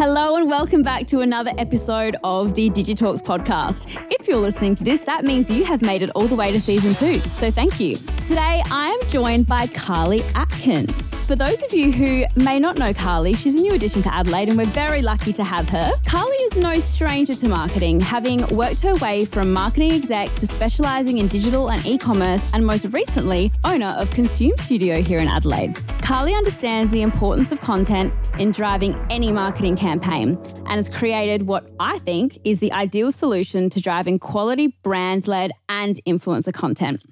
Hello and welcome back to another episode of the Digitalks podcast. If you're listening to this, that means you have made it all the way to season two. So thank you. Today I am joined by Carlea Atkins. For those of you who may not know Carlea, she's a new addition to Adelaide and we're very lucky to have her. Carlea is no stranger to marketing, having worked her way from marketing exec to specialising in digital and e-commerce and most recently, owner of Consume Studio here in Adelaide. Carlea understands the importance of content in driving any marketing campaign and has created what I think is the ideal solution to driving quality brand led and influencer content.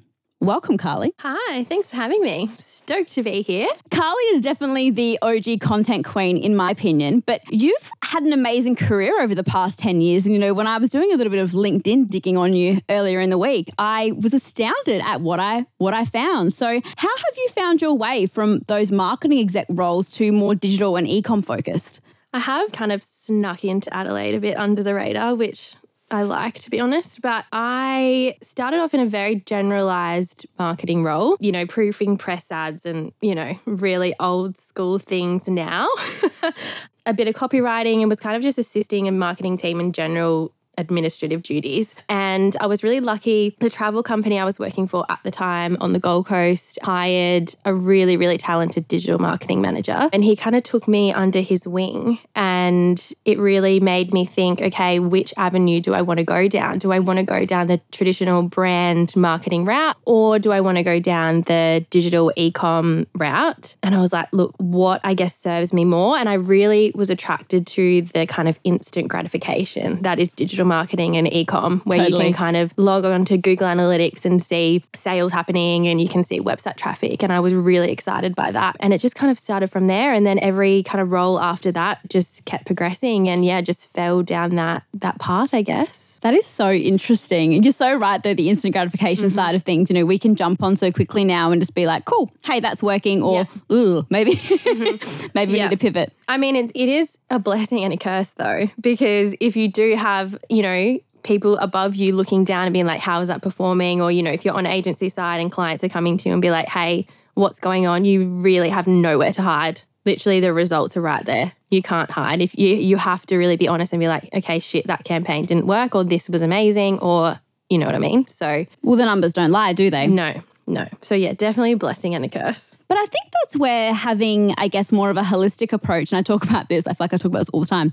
Welcome, Carlea. Hi, thanks for having me. Stoked to be here. Carlea is definitely the OG content queen, in my opinion, but you've had an amazing career over the past 10 years. And, you know, when I was doing a little bit of LinkedIn digging on you earlier in the week, I was astounded at what I what I found. So how have you found your way from those marketing exec roles to more digital and e-com focused? I have kind of snuck into Adelaide a bit under the radar, which I like, to be honest. But I started off in a very generalized marketing role, you know, proofing press ads and, you know, really old school things now. a bit of copywriting and was kind of just assisting a marketing team in general administrative duties. And I was really lucky. The travel company I was working for at the time on the Gold Coast hired a really, really talented digital marketing manager. And he kind of took me under his wing. And it really made me think okay, which avenue do I want to go down? Do I want to go down the traditional brand marketing route or do I want to go down the digital e com route? And I was like, look, what I guess serves me more. And I really was attracted to the kind of instant gratification that is digital marketing and e-com where totally. you can kind of log on to Google Analytics and see sales happening and you can see website traffic. And I was really excited by that. And it just kind of started from there. And then every kind of role after that just kept progressing and yeah, just fell down that that path, I guess. That is so interesting. And you're so right though, the instant gratification mm-hmm. side of things. You know, we can jump on so quickly now and just be like, cool, hey, that's working, or yeah. ooh, maybe mm-hmm. maybe we need to pivot. I mean, it's it is a blessing and a curse though, because if you do have, you know, people above you looking down and being like, how is that performing? Or, you know, if you're on agency side and clients are coming to you and be like, hey, what's going on? You really have nowhere to hide. Literally the results are right there. You can't hide. If you you have to really be honest and be like, okay, shit, that campaign didn't work or this was amazing or you know what I mean? So Well the numbers don't lie, do they? No. No. So yeah, definitely a blessing and a curse. But I think that's where having, I guess, more of a holistic approach, and I talk about this, I feel like I talk about this all the time,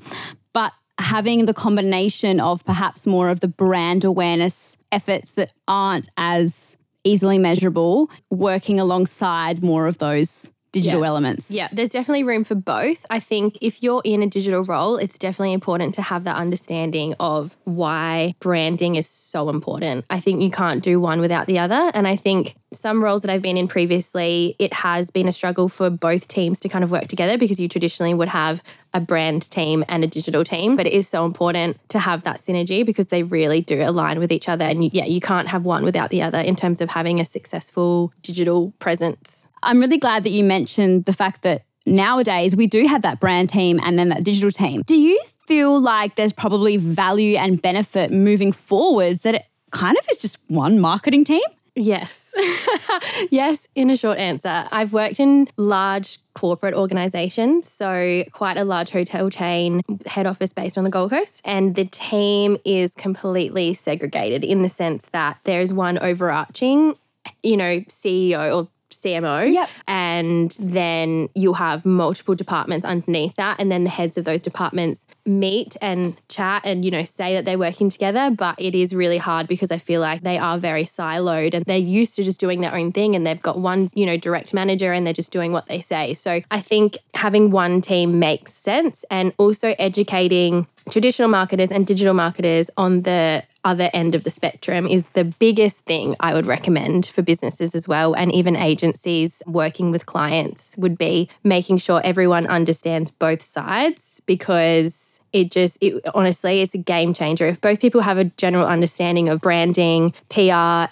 but having the combination of perhaps more of the brand awareness efforts that aren't as easily measurable, working alongside more of those digital yeah. elements. Yeah, there's definitely room for both. I think if you're in a digital role, it's definitely important to have that understanding of why branding is so important. I think you can't do one without the other. And I think some roles that I've been in previously, it has been a struggle for both teams to kind of work together because you traditionally would have a brand team and a digital team. But it is so important to have that synergy because they really do align with each other. And yeah, you can't have one without the other in terms of having a successful digital presence. I'm really glad that you mentioned the fact that nowadays we do have that brand team and then that digital team. Do you feel like there's probably value and benefit moving forwards that it kind of is just one marketing team? Yes. yes, in a short answer. I've worked in large corporate organizations, so quite a large hotel chain, head office based on the Gold Coast. And the team is completely segregated in the sense that there's one overarching, you know, CEO or CMO. Yep. And then you'll have multiple departments underneath that. And then the heads of those departments meet and chat and, you know, say that they're working together. But it is really hard because I feel like they are very siloed and they're used to just doing their own thing and they've got one, you know, direct manager and they're just doing what they say. So I think having one team makes sense and also educating traditional marketers and digital marketers on the other end of the spectrum is the biggest thing I would recommend for businesses as well. And even agencies working with clients would be making sure everyone understands both sides because it just it, honestly it's a game changer. If both people have a general understanding of branding pr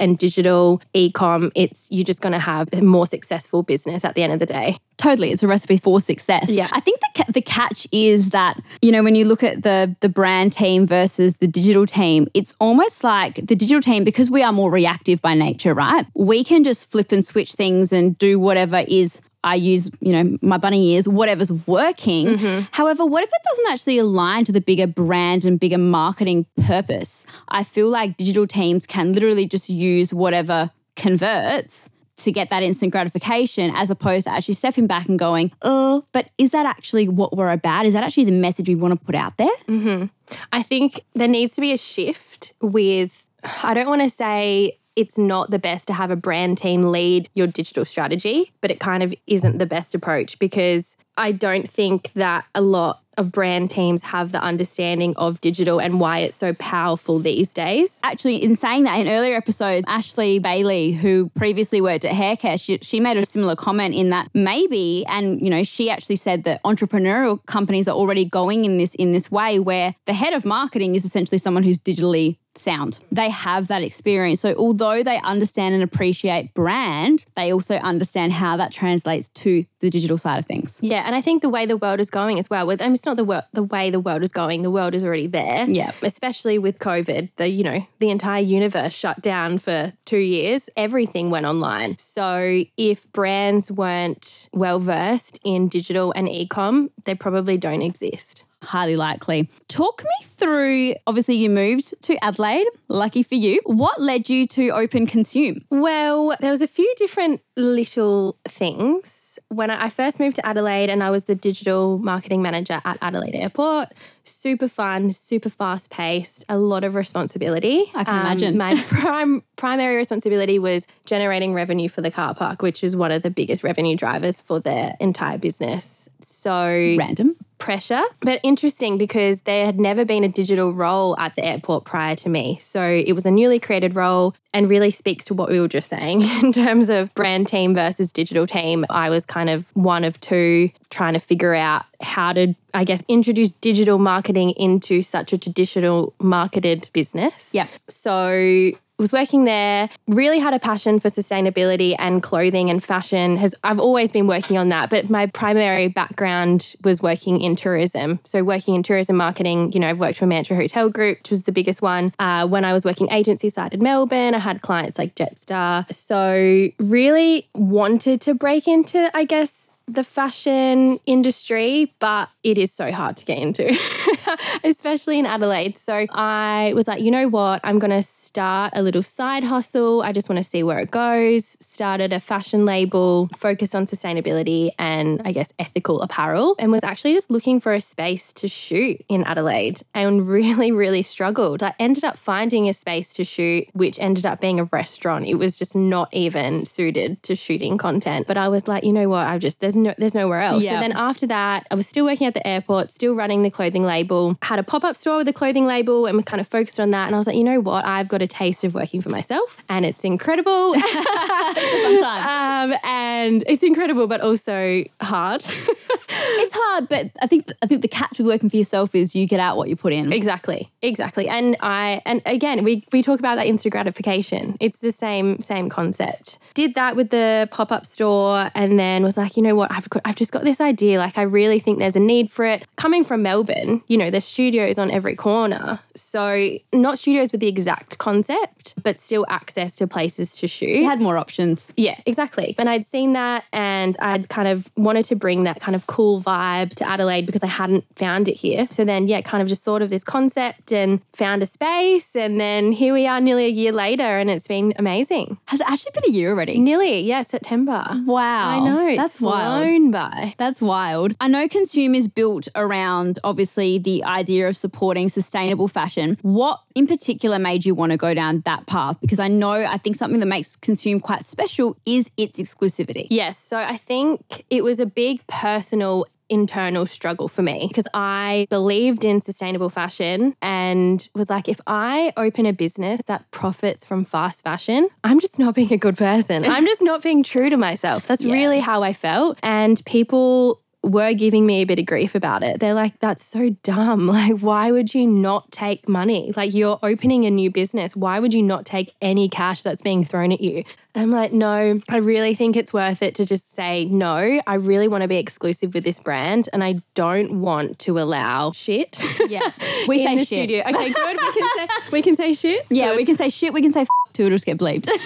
and digital e-com it's you're just going to have a more successful business at the end of the day. Totally it's a recipe for success. Yeah. I think the, the catch is that you know when you look at the the brand team versus the digital team it's almost like the digital team because we are more reactive by nature right? We can just flip and switch things and do whatever is I use, you know, my bunny ears, whatever's working. Mm-hmm. However, what if it doesn't actually align to the bigger brand and bigger marketing purpose? I feel like digital teams can literally just use whatever converts to get that instant gratification as opposed to actually stepping back and going, oh, but is that actually what we're about? Is that actually the message we want to put out there? I think there needs to be a shift with, I don't want to say it's not the best to have a brand team lead your digital strategy, but it kind of isn't the best approach because I don't think that a lot of brand teams have the understanding of digital and why it's so powerful these days. Actually, in saying that, in earlier episodes, Ashley Bailey, who previously worked at Haircare, she, she made a similar comment in that maybe, and you know, she actually said that entrepreneurial companies are already going in this in this way where the head of marketing is essentially someone who's digitally sound. They have that experience. So although they understand and appreciate brand, they also understand how that translates to the digital side of things. Yeah, and I think the way the world is going as well. With I mean, it's not the wor- the way the world is going. The world is already there. Yeah. Especially with COVID, the you know the entire universe shut down for two years. Everything went online. So if brands weren't well versed in digital and e-com, they probably don't exist. Highly likely. Talk me through obviously, you moved to Adelaide. Lucky for you. What led you to open Consume? Well, there was a few different little things. When I first moved to Adelaide and I was the digital marketing manager at Adelaide Airport, super fun, super fast paced, a lot of responsibility. I can um, imagine. My prime primary responsibility was generating revenue for the car park, which is one of the biggest revenue drivers for their entire business. So Random. Pressure, but interesting because there had never been a digital role at the airport prior to me. So it was a newly created role and really speaks to what we were just saying in terms of brand team versus digital team. I was kind of one of two trying to figure out how to, I guess, introduce digital marketing into such a traditional marketed business. Yeah. So was working there, really had a passion for sustainability and clothing and fashion. Has I've always been working on that, but my primary background was working in tourism. So working in tourism marketing, you know, I've worked for Mantra Hotel Group, which was the biggest one. Uh, when I was working agency side in Melbourne, I had clients like Jetstar. So really wanted to break into, I guess, the fashion industry, but it is so hard to get into, especially in Adelaide. So I was like, you know what? I'm going to start a little side hustle. I just want to see where it goes. Started a fashion label focused on sustainability and I guess ethical apparel, and was actually just looking for a space to shoot in Adelaide and really, really struggled. I ended up finding a space to shoot, which ended up being a restaurant. It was just not even suited to shooting content. But I was like, you know what? I've just, there's no, there's nowhere else. Yeah. So then after that, I was still working at the airport, still running the clothing label, had a pop up store with a clothing label and was kind of focused on that. And I was like, you know what? I've got a taste of working for myself and it's incredible. Time. um, and it's incredible, but also hard. it's hard, but I think I think the catch with working for yourself is you get out what you put in. Exactly, exactly. And I and again, we we talk about that instant gratification. It's the same same concept. Did that with the pop up store, and then was like, you know what? I've got, I've just got this idea. Like, I really think there's a need for it. Coming from Melbourne, you know, there's studios on every corner. So not studios with the exact concept, but still access to places to shoot. You had more options. Yeah, exactly. And I'd seen that and I'd kind of wanted to bring that kind of cool vibe to Adelaide because I hadn't found it here. So then, yeah, kind of just thought of this concept and found a space. And then here we are nearly a year later and it's been amazing. Has it actually been a year already? Nearly, yeah, September. Wow. I know. It's That's wild. Flown by. That's wild. I know Consume is built around obviously the idea of supporting sustainable fashion. What in particular made you want to go down that path? Because I know I think something that makes Consume quite special is its exclusivity. Yes. So I think it was a big personal internal struggle for me because I believed in sustainable fashion and was like, if I open a business that profits from fast fashion, I'm just not being a good person. I'm just not being true to myself. That's Yeah. really how I felt. And people were giving me a bit of grief about it. They're like, that's so dumb. Like, why would you not take money? Like, you're opening a new business. Why would you not take any cash that's being thrown at you? I'm like, no, I really think it's worth it to just say, no, I really want to be exclusive with this brand and I don't want to allow shit. Yeah. We in say the shit. studio. Okay, good. We can say, we can say shit. Yeah, Good. we can say shit, we can say f- too, it'll just get bleeped.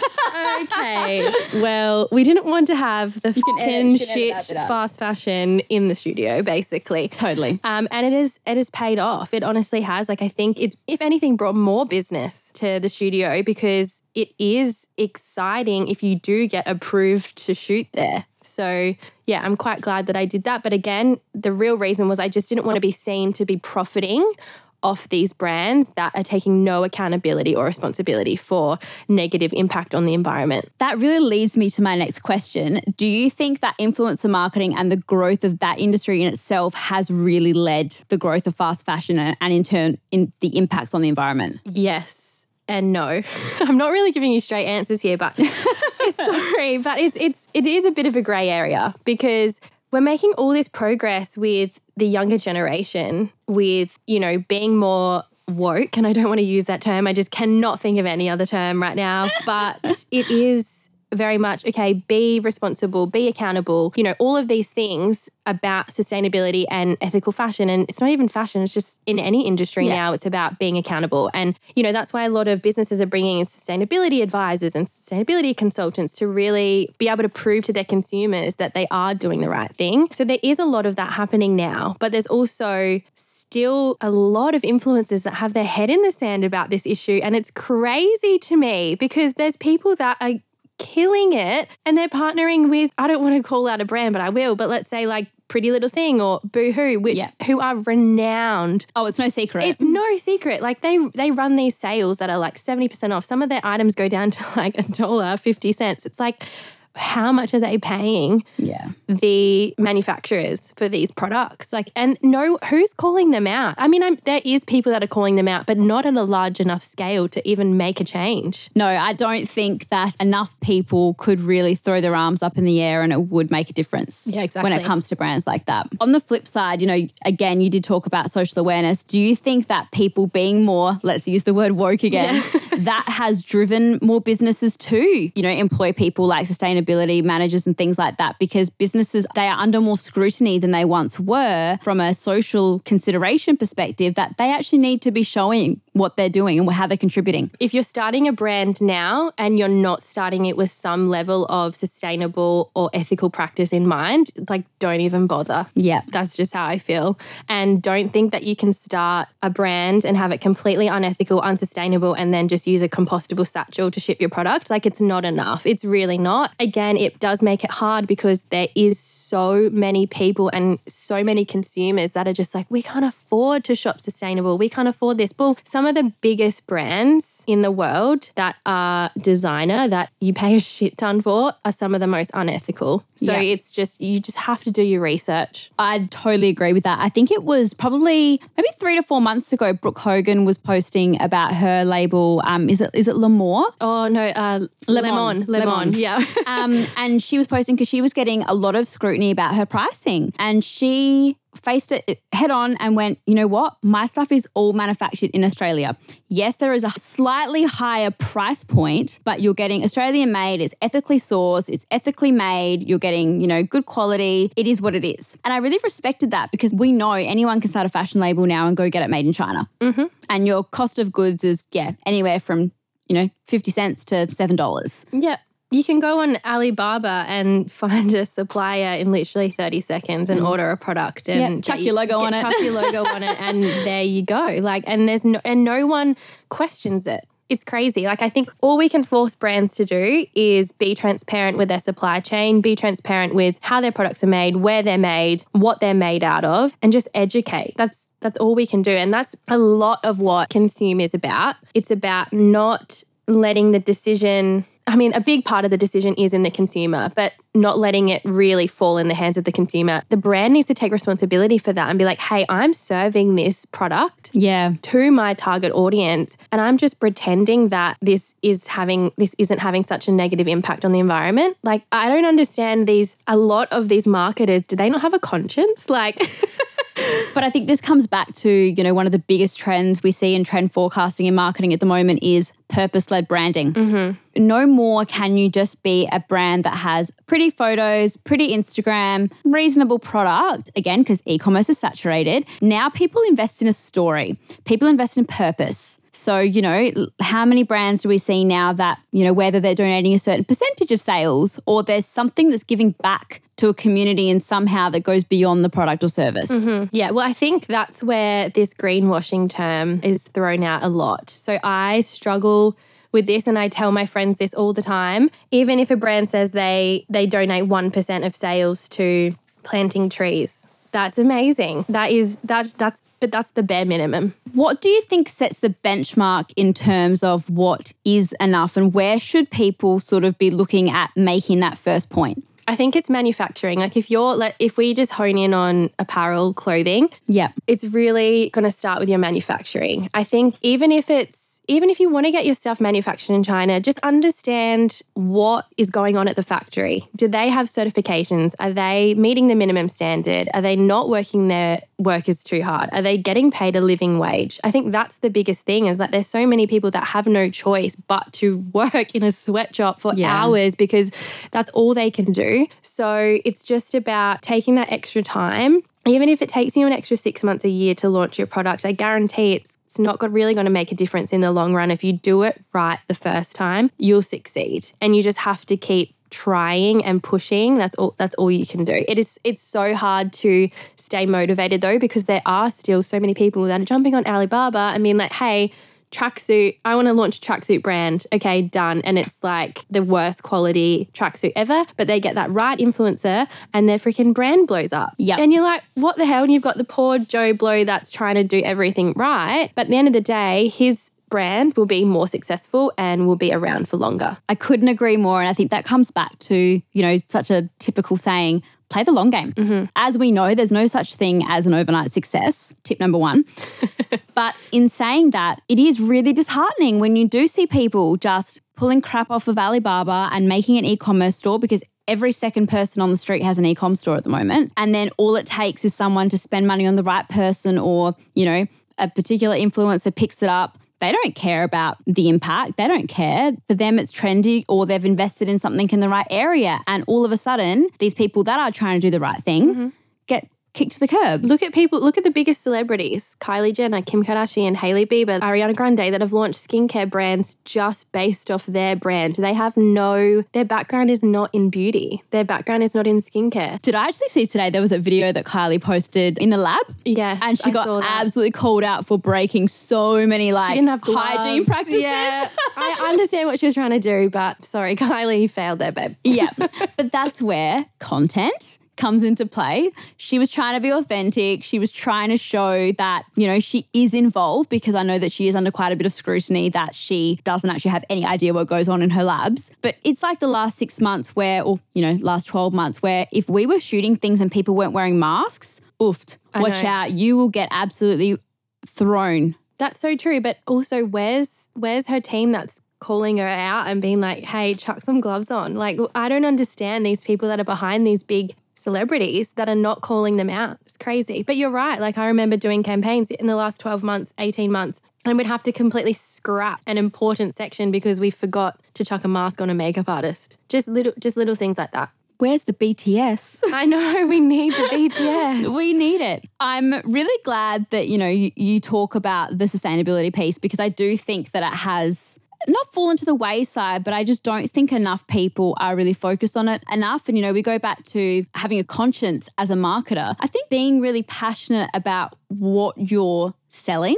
Okay. well, we didn't want to have the fucking edit shit that bit out. fast fashion in the studio, basically. totally. Um, and it is it has paid off. It honestly has. Like I think it's if anything brought more business to the studio because it is exciting if you do get approved to shoot there. So yeah, I'm quite glad that I did that. But again, the real reason was I just didn't want to be seen to be profiting off these brands that are taking no accountability or responsibility for negative impact on the environment. That really leads me to my next question. Do you think that influencer marketing and the growth of that industry in itself has really led the growth of fast fashion and, and in turn in the impacts on the environment? Yes and no. I'm not really giving you straight answers here, but sorry, but it's it's it is a bit of a grey area because we're making all this progress with the younger generation with, you know, being more woke and I don't want to use that term. I just cannot think of any other term right now, but it is very much okay, be responsible, be accountable, you know, all of these things about sustainability and ethical fashion. And it's not even fashion, it's just in any industry Yeah. now, it's about being accountable. And, you know, that's why a lot of businesses are bringing in sustainability advisors and sustainability consultants to really be able to prove to their consumers that they are doing the right thing. So there is a lot of that happening now, but there's also still a lot of influencers that have their head in the sand about this issue. And it's crazy to me because there's people that are killing it and they're partnering with, I don't want to call out a brand, but I will, but let's say like Pretty Little Thing or Boohoo, which Yeah. who are renowned Oh, it's no secret. it's no secret. Like they they run these sales that are like 70% off. Some of their items go down to like a dollar 50 cents. It's like how much are they paying yeah. the manufacturers for these products? Like and no who's calling them out? I mean, I'm, there is people that are calling them out, but not at a large enough scale to even make a change. No, I don't think that enough people could really throw their arms up in the air and it would make a difference. Yeah, exactly When it comes to brands like that. On the flip side, you know, again, you did talk about social awareness. Do you think that people being more, let's use the word woke again, that has driven more businesses to, you know, employ people like sustainability managers and things like that? Because businesses, they are under more scrutiny than they once were from a social consideration perspective that they actually need to be showing what they're doing and how they're contributing. if you're starting a brand now and you're not starting it with some level of sustainable or ethical practice in mind, like don't even bother. Yeah. That's just how I feel. And don't think that you can start a brand and have it completely unethical, unsustainable, and then just use a compostable satchel to ship your product. Like it's not enough. It's really not. Again, it does make it hard because there is so many people and so many consumers that are just like, we can't afford to shop sustainable. We can't afford this. Well, some of the biggest brands in the world that are designer that you pay a shit ton for are some of the most unethical. So Yeah. it's just, you just have to do your research. I totally agree with that. I think it was probably maybe three to four months ago. Brooke Hogan was posting about her label. Um, is it is it L'Amour? Oh, no, uh, Lemon. lemon. Yeah. um, and she was posting because she was getting a lot of scrutiny about her pricing, and she faced it head on and went, you know what? My stuff is all manufactured in Australia. Yes, there is a slightly higher price point, but you're getting Australian made, it's ethically sourced, it's ethically made, you're getting, you know, good quality. It is what it is. And I really respected that because we know anyone can start a fashion label now and go get it made in China. Mm-hmm. And your cost of goods is, yeah, anywhere from, you know, 50 cents to $7. Yeah. You can go on Alibaba and find a supplier in literally 30 seconds and order a product and Mm. Yeah, chuck get your logo on it. Chuck your logo on it and there you go. Like and there's no and no one questions it. It's crazy. Like I think all we can force brands to do is be transparent with their supply chain, be transparent with how their products are made, where they're made, what they're made out of, and just educate. That's that's all we can do. And that's a lot of what consume is about. It's about not letting the decision I mean, a big part of the decision is in the consumer, but not letting it really fall in the hands of the consumer. The brand needs to take responsibility for that and be like, hey, I'm serving this product Yeah. to my target audience and I'm just pretending that this is having this isn't having such a negative impact on the environment. Like I don't understand these a lot of these marketers, do they not have a conscience? Like But I think this comes back to, you know, one of the biggest trends we see in trend forecasting and marketing at the moment is purpose led branding. Mm-hmm. No more can you just be a brand that has pretty photos, pretty Instagram, reasonable product, again, because e commerce is saturated. Now people invest in a story, people invest in purpose. So, you know, how many brands do we see now that, you know, whether they're donating a certain percentage of sales or there's something that's giving back to a community and somehow that goes beyond the product or service? Mm-hmm. Yeah, well, I think that's where this greenwashing term is thrown out a lot. So I struggle with this and I tell my friends this all the time. Even if a brand says they they donate 1% of sales to planting trees, that's amazing. That is that's that's but that's the bare minimum. What do you think sets the benchmark in terms of what is enough and where should people sort of be looking at making that first point? I think it's manufacturing. Like if you're like if we just hone in on apparel clothing, Yeah. it's really going to start with your manufacturing. I think even if it's even if you want to get your stuff manufactured in China, just understand what is going on at the factory. Do they have certifications? Are they meeting the minimum standard? Are they not working their workers too hard? Are they getting paid a living wage? I think that's the biggest thing is that there's so many people that have no choice but to work in a sweatshop for Yeah. hours because that's all they can do. So it's just about taking that extra time even if it takes you an extra six months a year to launch your product, I guarantee it's it's not really going to make a difference in the long run. If you do it right the first time, you'll succeed, and you just have to keep trying and pushing. That's all. That's all you can do. It is. It's so hard to stay motivated though because there are still so many people that are jumping on Alibaba i mean like, "Hey." Tracksuit, I want to launch a tracksuit brand. Okay, done. And it's like the worst quality tracksuit ever, but they get that right influencer and their freaking brand blows up. Yep. And you're like, what the hell? And you've got the poor Joe Blow that's trying to do everything right. But at the end of the day, his brand will be more successful and will be around for longer. I couldn't agree more. And I think that comes back to, you know, such a typical saying play the long game. Mm-hmm. As we know, there's no such thing as an overnight success. Tip number one. but in saying that, it is really disheartening when you do see people just pulling crap off of Alibaba and making an e commerce store because every second person on the street has an e-com store at the moment and then all it takes is someone to spend money on the right person or you know a particular influencer picks it up they don't care about the impact. They don't care. For them, it's trendy or they've invested in something in the right area. And all of a sudden, these people that are trying to do the right thing mm-hmm. get kicked to the curb. Look at people, look at the biggest celebrities Kylie Jenner, Kim Kardashian, Hailey Bieber, Ariana Grande that have launched skincare brands just based off their brand. They have no, their background is not in beauty, their background is not in skincare. Did I actually see today there was a video that Kylie posted in the lab? Yes. And she I got saw that. absolutely called out for breaking so many like She didn't have hygiene practices. Yeah, I understand what she was trying to do, but sorry, Kylie failed there, babe. yeah. But that's where content comes into play. She was trying to be authentic. She was trying to show that, you know, she is involved because I know that she is under quite a bit of scrutiny that she doesn't actually have any idea what goes on in her labs. But it's like the last six months where, or, you know, last 12 months where if we were shooting things and people weren't wearing masks, oofed, watch know. out. You will get absolutely thrown. That's so true. But also, where's where's her team that's calling her out and being like, "Hey, chuck some gloves on." Like, I don't understand these people that are behind these big celebrities that are not calling them out. It's crazy. But you're right. Like, I remember doing campaigns in the last twelve months, eighteen months. And we'd have to completely scrap an important section because we forgot to chuck a mask on a makeup artist. Just little, just little things like that. Where's the BTS? I know we need the BTS. We need it. I'm really glad that you know you, you talk about the sustainability piece because I do think that it has not fallen to the wayside, but I just don't think enough people are really focused on it enough. And you know, we go back to having a conscience as a marketer. I think being really passionate about what you're selling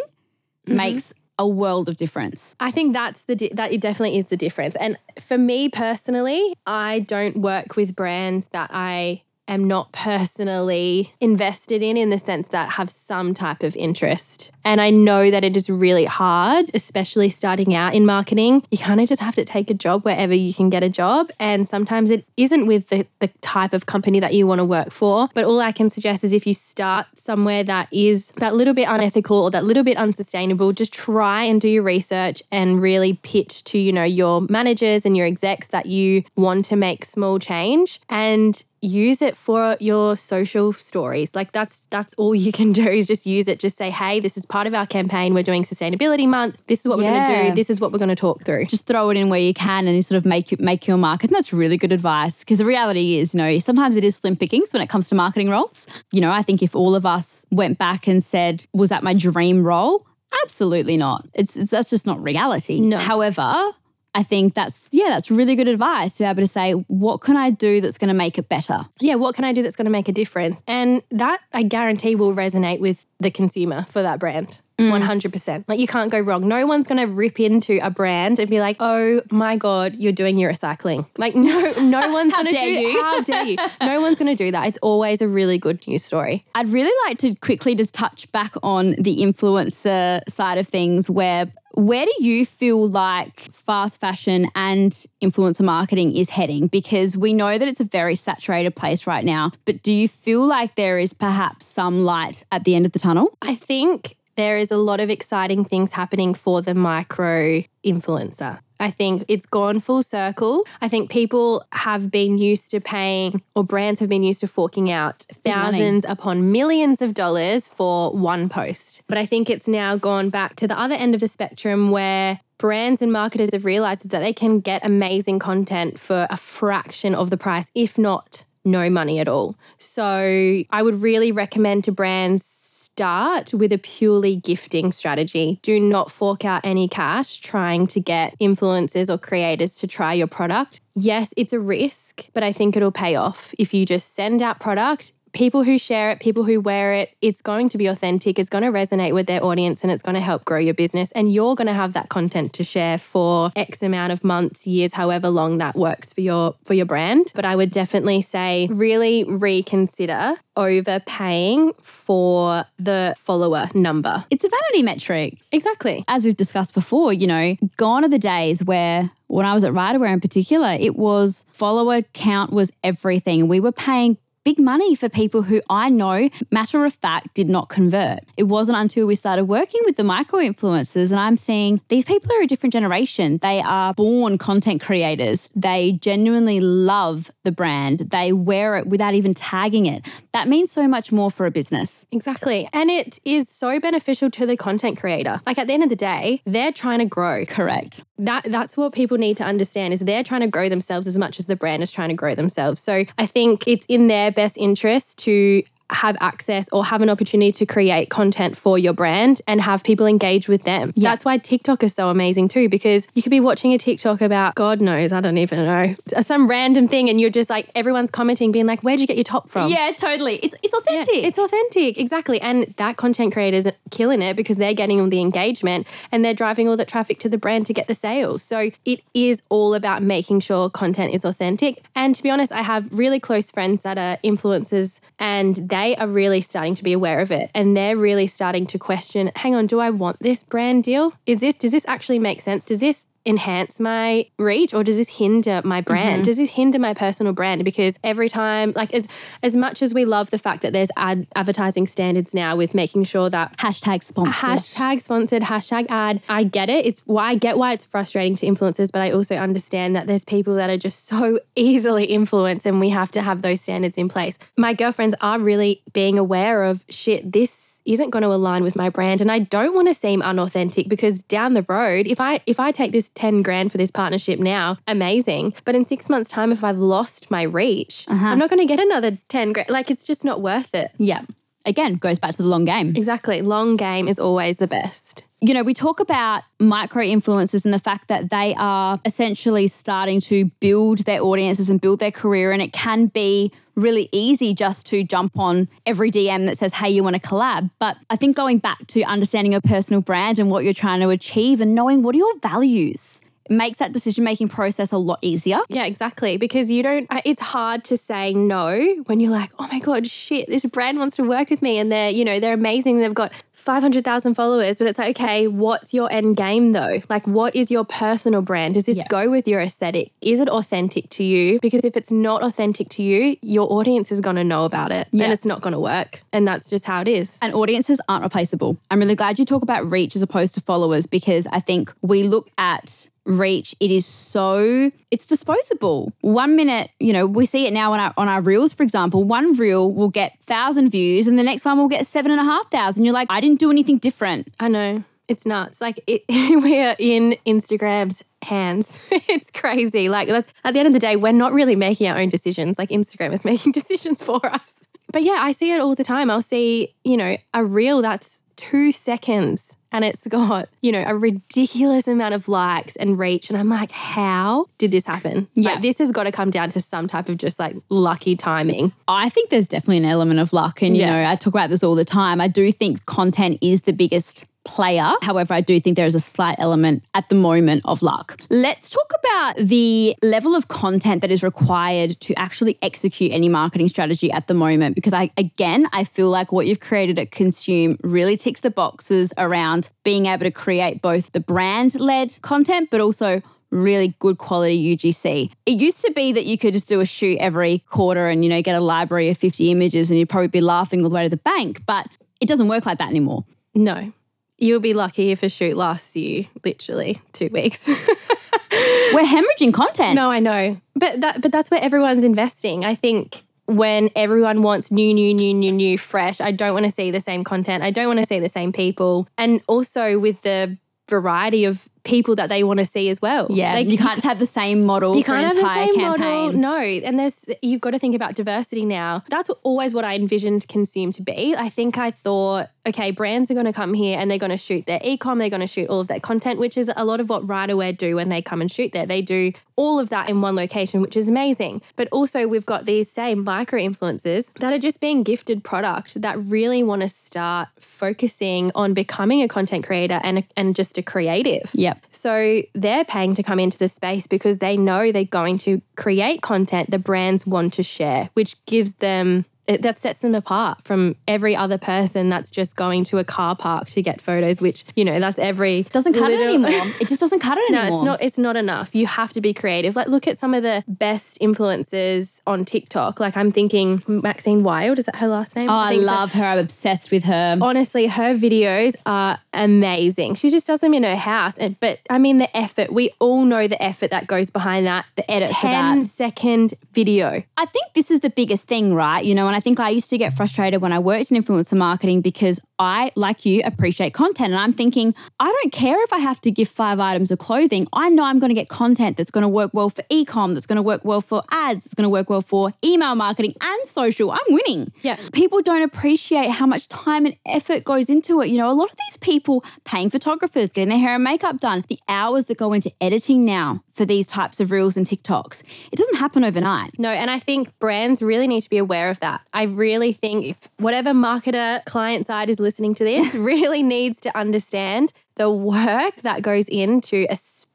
mm-hmm. makes a world of difference. I think that's the di- that it definitely is the difference. And for me personally, I don't work with brands that I am not personally invested in in the sense that have some type of interest. And I know that it is really hard, especially starting out in marketing. You kind of just have to take a job wherever you can get a job. And sometimes it isn't with the, the type of company that you want to work for. But all I can suggest is if you start somewhere that is that little bit unethical or that little bit unsustainable, just try and do your research and really pitch to, you know, your managers and your execs that you want to make small change. And use it for your social stories. Like that's that's all you can do is just use it. Just say, hey, this is part of our campaign. We're doing sustainability month. This is what we're going to do. This is what we're going to talk through. just throw it in where you can and you sort of make you make your mark. And that's really good advice because the reality is, you know, sometimes it is slim pickings when it comes to marketing roles. You know, I think if all of us went back and said, "Was that my dream role?" Absolutely not. It's, it's that's just not reality. No. However. I think that's yeah, that's really good advice to be able to say, what can I do that's going to make it better? yeah, what can I do that's going to make a difference? And that I guarantee will resonate with the consumer for that brand. Mm. 100%. Like you can't go wrong. No one's going to rip into a brand and be like, "Oh my god, you're doing your recycling." Like no no one's going to do you. How dare you? No one's going to do that. It's always a really good news story. I'd really like to quickly just touch back on the influencer side of things where where do you feel like fast fashion and influencer marketing is heading? Because we know that it's a very saturated place right now, but do you feel like there is perhaps some light at the end of the tunnel? I think there is a lot of exciting things happening for the micro influencer. I think it's gone full circle. I think people have been used to paying, or brands have been used to forking out money. thousands upon millions of dollars for one post. But I think it's now gone back to the other end of the spectrum where brands and marketers have realized is that they can get amazing content for a fraction of the price, if not no money at all. So I would really recommend to brands start with a purely gifting strategy. Do not fork out any cash trying to get influencers or creators to try your product. Yes, it's a risk, but I think it'll pay off if you just send out product. People who share it, people who wear it, it's going to be authentic, it's going to resonate with their audience, and it's going to help grow your business. And you're going to have that content to share for X amount of months, years, however long that works for your for your brand. But I would definitely say really reconsider overpaying for the follower number. It's a vanity metric. Exactly. as we've discussed before, you know, gone are the days where when I was at Ryderwear in particular, it was follower count was everything. We were paying big money for people who I know, matter of fact, did not convert. It wasn't until we started working with the micro influencers and I'm seeing these people are a different generation. They are born content creators. They genuinely love the brand. They wear it without even tagging it. That means so much more for a business. Exactly. And it is so beneficial to the content creator. Like at the end of the day, they're trying to grow. Correct. That that's what people need to understand is they're trying to grow themselves as much as the brand is trying to grow themselves. So I think it's in their best interest to have access or have an opportunity to create content for your brand and have people engage with them. That's why TikTok is so amazing too, because you could be watching a TikTok about God knows, I don't even know, some random thing, and you're just like everyone's commenting, being like, Where'd you get your top from? Yeah, totally. It's, it's Yeah, authentic. it's authentic, exactly. And that content creator's killing it because they're getting all the engagement and they're driving all that traffic to the brand to get the sales. So it is all about making sure content is authentic. And to be honest, I have really close friends that are influencers and they are really starting to be aware of it. And they're really starting to question, hang on, do I want this brand deal? Is this, does this actually make sense? Does this enhance my reach or does this hinder my brand? Mm-hmm. Does this hinder my personal brand? Because every time like as as much as we love the fact that there's ad advertising standards now with making sure that Hashtag sponsored. hashtag sponsored hashtag ad i get it. It's why i get why it's frustrating to influencers but i also understand that there's people that are just so easily influenced and we have to have those standards in place. My girlfriends are really being aware of shit this isn't going to align with my brand and I don't want to seem unauthentic because down the road if I if I take this 10 grand for this partnership now amazing but in 6 months time if I've lost my reach uh-huh. I'm not going to get another 10 grand like it's just not worth it Yeah. Again, goes back to the long game. exactly long game is always the best You know, we talk about micro influencers and the fact that they are essentially starting to build their audiences and build their career. And it can be really easy just to jump on every DM that says, hey, you want to collab. But I think going back to understanding your personal brand and what you're trying to achieve and knowing what are your values makes that decision making process a lot easier. Yeah, exactly. Because you don't, it's hard to say no when you're like, oh my God, shit, this brand wants to work with me and they're, you know, they're amazing. They've got 500,000 followers. But it's like, okay, what's your end game though? Like, what is your personal brand? Does this Yeah. go with your aesthetic? Is it authentic to you? Because if it's not authentic to you, your audience is going to know about it Yeah. and it's not going to work. And that's just how it is. And audiences aren't replaceable. I'm really glad you talk about reach as opposed to followers because I think we look at reach, it is so it's disposable. One minute, you know, we see it now on our on our reels, for example. One reel will get thousand views, and the next one will get seven and a half thousand. You're like, I didn't do anything different. I know. It's nuts. Like it, we're in Instagram's hands. it's crazy. Like at the end of the day, we're not really making our own decisions. Like Instagram is making decisions for us. But yeah, I see it all the time. I'll see, you know, a reel that's two seconds and it's got, you know, a ridiculous amount of likes and reach. And I'm like, how did this happen? Yeah. Like, this has got to come down to some type of just like lucky timing. I think there's definitely an element of luck. And, you Yeah. know, I talk about this all the time. I do think content is the biggest player. However, I do think there is a slight element at the moment of luck. Let's talk about the level of content that is required to actually execute any marketing strategy at the moment. Because I, again, I feel like what you've created at Consume really ticks the boxes around being able to create both the brand led content, but also really good quality UGC. It used to be that you could just do a shoot every quarter and you know get a library of 50 images and you'd probably be laughing all the way to the bank, but it doesn't work like that anymore. No. You'll be lucky if a shoot lasts you literally two weeks. We're hemorrhaging content. No, I know. But that but that's where everyone's investing. I think when everyone wants new, new, new, new, new, fresh, I don't want to see the same content. I don't want to see the same people. And also with the variety of people that they want to see as well. Yeah, Like, you can't just have the same model you for can't have the entire same campaign. model. No, and there's you've got to think about diversity now. That's always what I envisioned consume to be. I think I thought, okay, brands are going to come here and they're going to shoot their e-com, they're going to shoot all of their content, which is a lot of what Ryderwear do when they come and shoot there. They do all of that in one location, which is amazing. But also we've got these same micro influencers that are just being gifted product that really want to start focusing on becoming a content creator and and just a creative. Yep. So they're paying to come into the space because they know they're going to create content the brands want to share, which gives them it, that sets them apart from every other person that's just going to a car park to get photos, which you know that's every Doesn't cut it anymore. it just doesn't cut it No, anymore. it's not. It's not enough. You have to be creative. Like, look at some of the best influencers on TikTok. Like, I'm thinking Maxine Wild. Is that her last name? Oh, I so. love her. I'm obsessed with her. Honestly, her videos are amazing. She just does them in her house. And, but I mean, the effort, we all know the effort that goes behind that. The edit for that. second video. I think this is the biggest thing, right? You know, I think I used to get frustrated when I worked in influencer marketing because I, like you, appreciate content. And I'm thinking, I don't care if I have to give five items of clothing. I know I'm going to get content that's going to work well for e-com, that's going to work well for ads, it's going to work well for email marketing and social. I'm winning. Yeah. People don't appreciate how much time and effort goes into it. You know, a lot of these people paying photographers, getting their hair and makeup done, the hours that go into editing now for these types of reels and TikToks. It doesn't happen overnight. No, and I think brands really need to be aware of that. I really think if whatever marketer client side is listening to this really needs to understand the work that goes into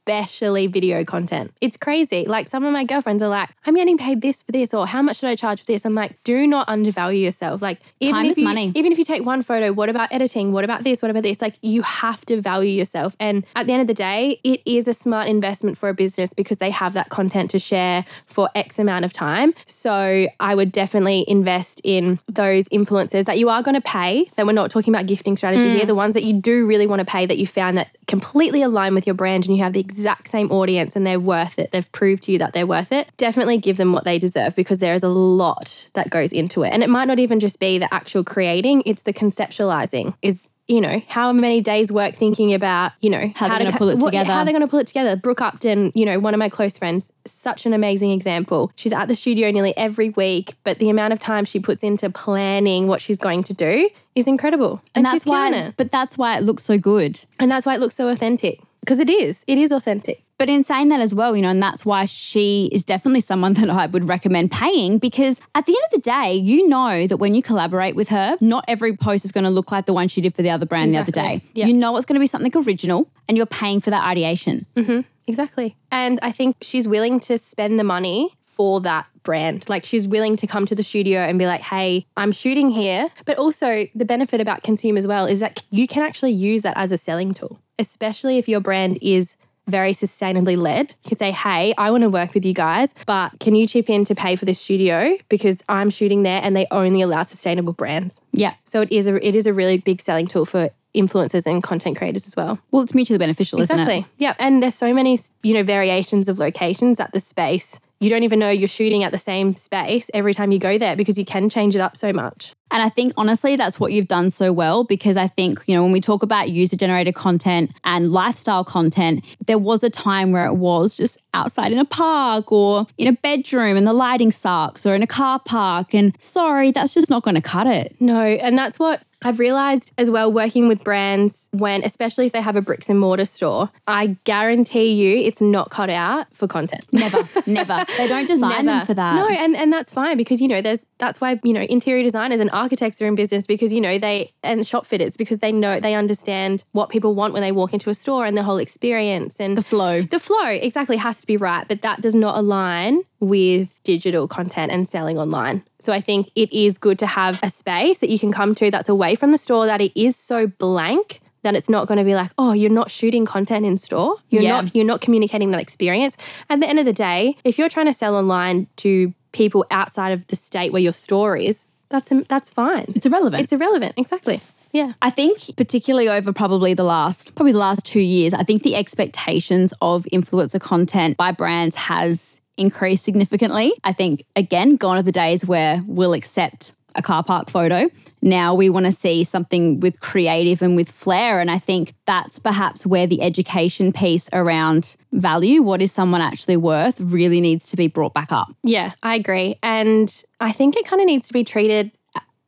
especially video content. It's crazy. Like some of my girlfriends are like, I'm getting paid this for this, or how much should I charge for this? I'm like, do not undervalue yourself. Like even Time if is you, money. Even if you take one photo, what about editing? What about this? What about this? Like you have to value yourself. And at the end of the day, it is a smart investment for a business because they have that content to share for X amount of time. So I would definitely invest in those influencers that you are going to pay. That we're not talking about gifting strategy Mm. here. The ones that you do really want to pay that you found that completely align with your brand and you have the exact same audience and they're worth it. They've proved to you that they're worth it. Definitely give them what they deserve because there is a lot that goes into it. And it might not even just be the actual creating, it's the conceptualizing. Is you know, how many days work thinking about, you know, How they're to gonna pull it what- together. How they're going to pull it together. Brooke Upton, you know, one of my close friends, such an amazing example. She's at the studio nearly every week, but the amount of time she puts into planning what she's going to do is incredible. And, she's that's why, it. but that's why it looks so good. And that's why it looks so authentic. Because it is. It is authentic. But in saying that as well, you know, and that's why she is definitely someone that I would recommend paying because at the end of the day, you know that when you collaborate with her, not every post is going to look like the one she did for the other brand the other day. Yeah. You know it's going to be something original and you're paying for that ideation. Mm-hmm. Exactly. And I think she's willing to spend the money for that brand. Like she's willing to come to the studio and be like, hey, I'm shooting here. But also, the benefit about consume as well is that you can actually use that as a selling tool, especially if your brand is very sustainably led. You could say, hey, I want to work with you guys, but can you chip in to pay for the studio because I'm shooting there and they only allow sustainable brands. Yeah. So it is a it is a really big selling tool for influencers and content creators as well. Well, it's mutually beneficial, isn't it? Exactly. Yeah. And there's so many, you know, variations of locations at the space. You don't even know you're shooting at the same space every time you go there because you can change it up so much. And I think honestly, that's what you've done so well because I think, you know, when we talk about user generated content and lifestyle content, there was a time where it was just outside in a park or in a bedroom and the lighting sucks or in a car park. And sorry, that's just not going to cut it. No. And that's what I've realized as well working with brands when, especially if they have a bricks and mortar store, I guarantee you it's not cut out for content. Never, never. They don't design them for that. No, and, and that's fine because, you know, there's that's why, you know, interior designers and architects are in business because, you know, they and shop fitters because they know they understand what people want when they walk into a store and the whole experience and the flow. The flow exactly has to be right, but that does not align with digital content and selling online. So I think it is good to have a space that you can come to that's away from the store, that it is so blank that it's not going to be like, oh, you're not shooting content in store. You're Yeah. not you're not communicating that experience. At the end of the day, if you're trying to sell online to people outside of the state where your store is, that's that's fine. It's irrelevant. It's irrelevant. Exactly. Yeah. I think, particularly over probably the last, probably the last two years, I think the expectations of influencer content by brands has increased significantly. I think, again, gone are the days where we'll accept a car park photo. Now we want to see something with creative and with flair. And I think that's perhaps where the education piece around value, what is someone actually worth, really needs to be brought back up. Yeah, I agree. And I think it kind of needs to be treated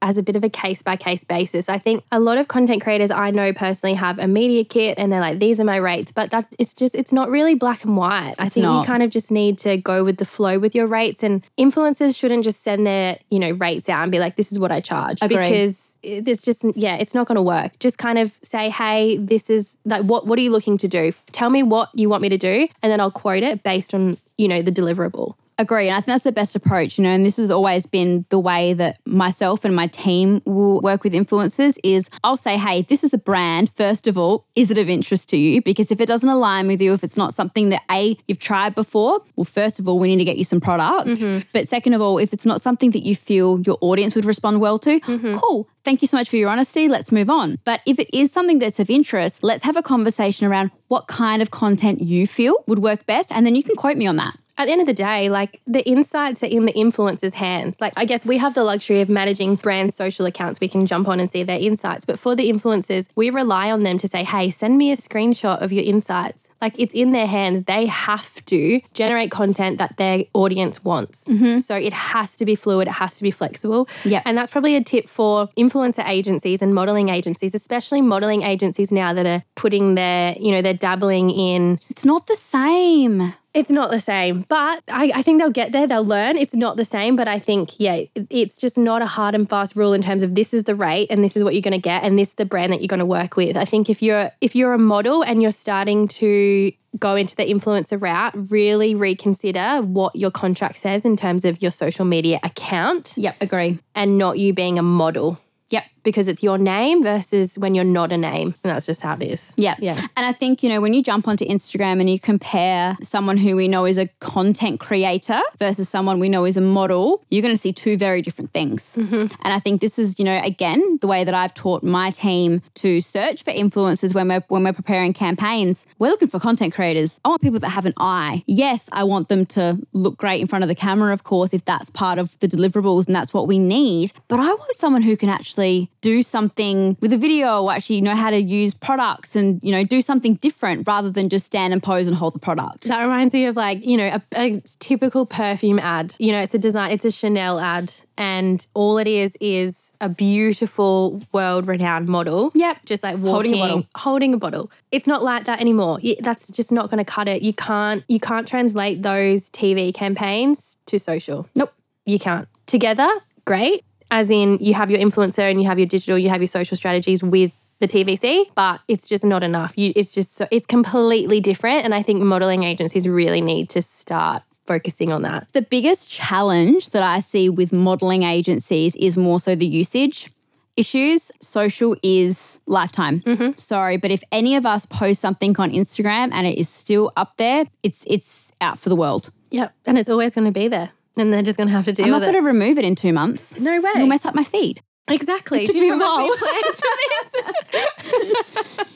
as a bit of a case by case basis. I think a lot of content creators I know personally have a media kit and they're like, these are my rates, but that it's just it's not really black and white. I think not. you kind of just need to go with the flow with your rates and influencers shouldn't just send their, you know, rates out and be like, this is what I charge. Agree. Because it's just yeah, it's not gonna work. Just kind of say, hey, this is like what what are you looking to do? Tell me what you want me to do, and then I'll quote it based on, you know, the deliverable. Agree. And I think that's the best approach, you know, and this has always been the way that myself and my team will work with influencers is I'll say, hey, this is a brand. First of all, is it of interest to you? Because if it doesn't align with you, if it's not something that A, you've tried before, well, first of all, we need to get you some product. Mm-hmm. But second of all, if it's not something that you feel your audience would respond well to, mm-hmm. cool. Thank you so much for your honesty. Let's move on. But if it is something that's of interest, let's have a conversation around what kind of content you feel would work best. And then you can quote me on that. At the end of the day, like the insights are in the influencer's hands. Like, I guess we have the luxury of managing brand social accounts. We can jump on and see their insights. But for the influencers, we rely on them to say, hey, send me a screenshot of your insights. Like, it's in their hands. They have to generate content that their audience wants. Mm-hmm. So it has to be fluid, it has to be flexible. Yeah. And that's probably a tip for influencer agencies and modeling agencies, especially modeling agencies now that are putting their, you know, they're dabbling in It's not the same. It's not the same, but I, I think they'll get there. They'll learn. It's not the same, but I think, yeah, it's just not a hard and fast rule in terms of this is the rate and this is what you're going to get and this is the brand that you're going to work with. I think if you're if you're a model and you're starting to go into the influencer route, really reconsider what your contract says in terms of your social media account Yep, agree. and not you being a model Yep. Because it's your name versus when you're not a name. And that's just how it is. Yeah. Yeah. And I think, you know, when you jump onto Instagram and you compare someone who we know is a content creator versus someone we know is a model, you're going to see two very different things. Mm-hmm. And I think this is, you know, again, the way that I've taught my team to search for influencers when we're when we're preparing campaigns. We're looking for content creators. I want people that have an eye. Yes, I want them to look great in front of the camera, of course, if that's part of the deliverables and that's what we need. But I want someone who can actually do something with a video or actually know how to use products and, you know, do something different rather than just stand and pose and hold the product. That reminds me of like, you know, a, a typical perfume ad. You know, it's a design, it's a Chanel ad. And all it is is a beautiful world renowned model. Yep. Just like walking, Holding a bottle. holding a bottle. It's not like that anymore. That's just not going to cut it. You can't, you can't translate those TV campaigns to social. Nope. You can't. Together, great. As in, you have your influencer and you have your digital, you have your social strategies with the TVC, but it's just not enough. You, it's just so, it's completely different, and I think modeling agencies really need to start focusing on that. The biggest challenge that I see with modeling agencies is more so the usage issues. Social is lifetime. Mm-hmm. Sorry, but if any of us post something on Instagram and it is still up there, it's it's out for the world. Yep, and it's always going to be there, and then they're just going to have to deal I'm not going to remove it in two months. No way. It'll mess up my feed. Exactly. took Do you me a know while. what we planned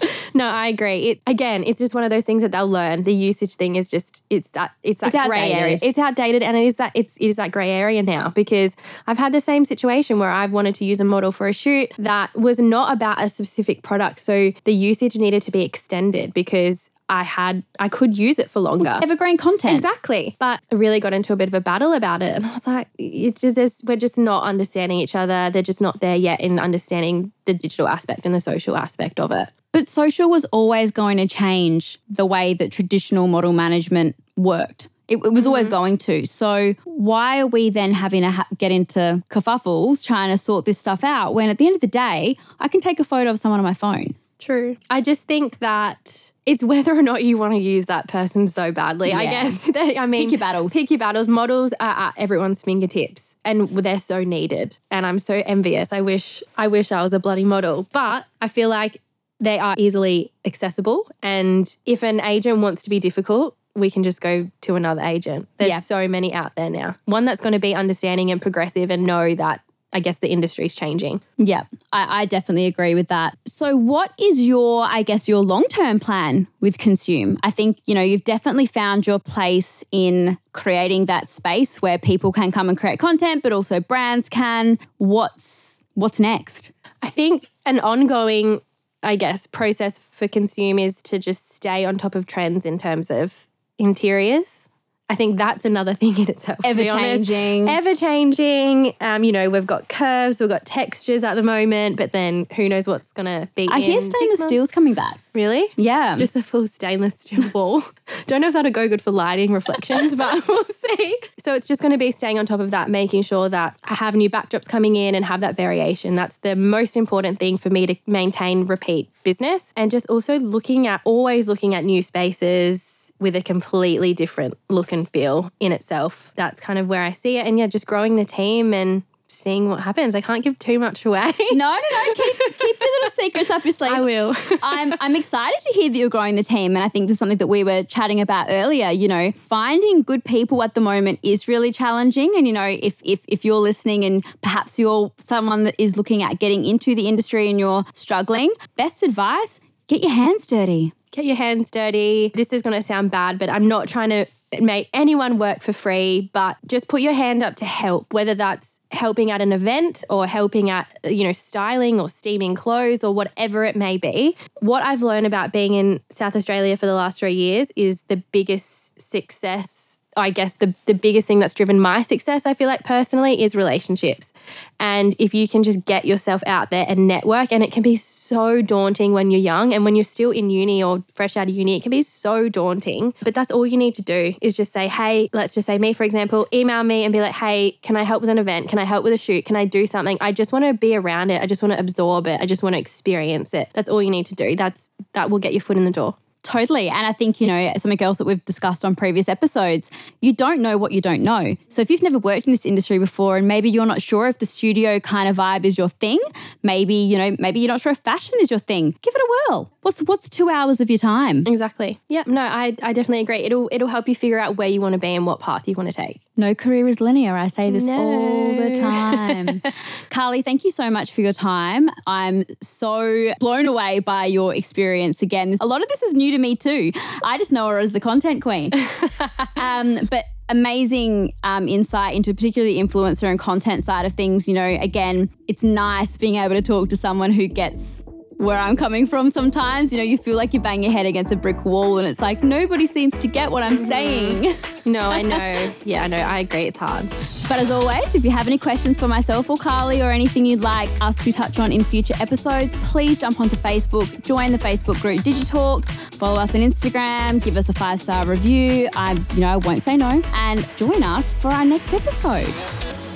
this? no, I agree. It again, it's just one of those things that they'll learn. The usage thing is just it's that it's that It's grey area. It's outdated and it is that it's it is that grey area now because I've had the same situation where I've wanted to use a model for a shoot that was not about a specific product. So the usage needed to be extended because I had I could use it for longer. Evergreen content. Exactly. But I really got into a bit of a battle about it. And I was like, it's just, we're just not understanding each other. They're just not there yet in understanding the digital aspect and the social aspect of it. But social was always going to change the way that traditional model management worked. It, it was always mm-hmm. going to. So why are we then having to ha- get into kerfuffles trying to sort this stuff out when at the end of the day, I can take a photo of someone on my phone? True. I just think that it's whether or not you want to use that person so badly. I guess. I mean, Pick your battles. Pick your battles. Models are at everyone's fingertips, and they're so needed. And I'm so envious. I wish. I wish I was a bloody model, but I feel like they are easily accessible. And if an agent wants to be difficult. We can just go to another agent. There's Yeah. so many out there now. One that's going to be understanding and progressive and know that I guess the industry's changing. Yeah, I, I definitely agree with that. So, what is your, I guess, your long term plan with Consume? I think, you know, you've definitely found your place in creating that space where people can come and create content, but also brands can. What's What's next? I think an ongoing, I guess, process for Consume is to just stay on top of trends in terms of interiors. I think that's another thing in itself. to be honest. Ever-changing. Ever changing. Um, you know, we've got curves, we've got textures at the moment, but then who knows what's gonna be. I hear stainless steel's coming back. Really? Yeah. Just a full stainless steel wall. Don't know if that'll go good for lighting reflections, but we'll see. So it's just going to be staying on top of that, making sure that I have new backdrops coming in and have that variation. That's the most important thing for me to maintain repeat business. And just also looking at, always looking at new spaces with a completely different look and feel in itself. That's kind of where I see it. And yeah, just growing the team and seeing what happens. I can't give too much away. no, no, no. Keep, keep your little secrets up your sleeve. I will. I'm I'm excited to hear that you're growing the team, and I think this is something that we were chatting about earlier. You know, finding good people at the moment is really challenging, and you know, if if if you're listening and perhaps you're someone that is looking at getting into the industry and you're struggling, best advice: get your hands dirty. get your hands dirty. This is going to sound bad, but I'm not trying to make anyone work for free, but just put your hand up to help, whether that's helping at an event or helping at, you know, styling or steaming clothes or whatever it may be. What I've learned about being in South Australia for the last three years is the biggest success. I guess the, the biggest thing that's driven my success, I feel like personally, is relationships. And if you can just get yourself out there and network, and it can be so daunting when you're young and when you're still in uni or fresh out of uni, it can be so daunting. But that's all you need to do is just say, hey, let's just say me, for example, email me and be like, hey, can I help with an event? Can I help with a shoot? Can I do something? I just want to be around it. I just want to absorb it. I just want to experience it. That's all you need to do. That's that will get your foot in the door. Totally. And I think, you know, something else that we've discussed on previous episodes, you don't know what you don't know. So if you've never worked in this industry before and maybe you're not sure if the studio kind of vibe is your thing, maybe, you know, maybe you're not sure if fashion is your thing, give it a whirl. What's what's two hours of your time? Exactly. Yeah. No, I, I definitely agree. It'll it'll help you figure out where you want to be and what path you want to take. No career is linear. I say this all the time. Carlea, thank you so much for your time. I'm so blown away by your experience again. A lot of this is new to me too. I just know her as the content queen. um, but amazing um, insight into particularly the influencer and content side of things. You know, again, it's nice being able to talk to someone who gets where I'm coming from sometimes. You know, you feel like you bang your head against a brick wall and it's like nobody seems to get what I'm saying. No, I know. yeah, I know. I agree. It's hard. But as always, if you have any questions for myself or Carlea or anything you'd like us to touch on in future episodes, please jump onto Facebook, join the Facebook group Digitalks, follow us on Instagram, give us a five star review. I, you know, I won't say no, and join us for our next episode.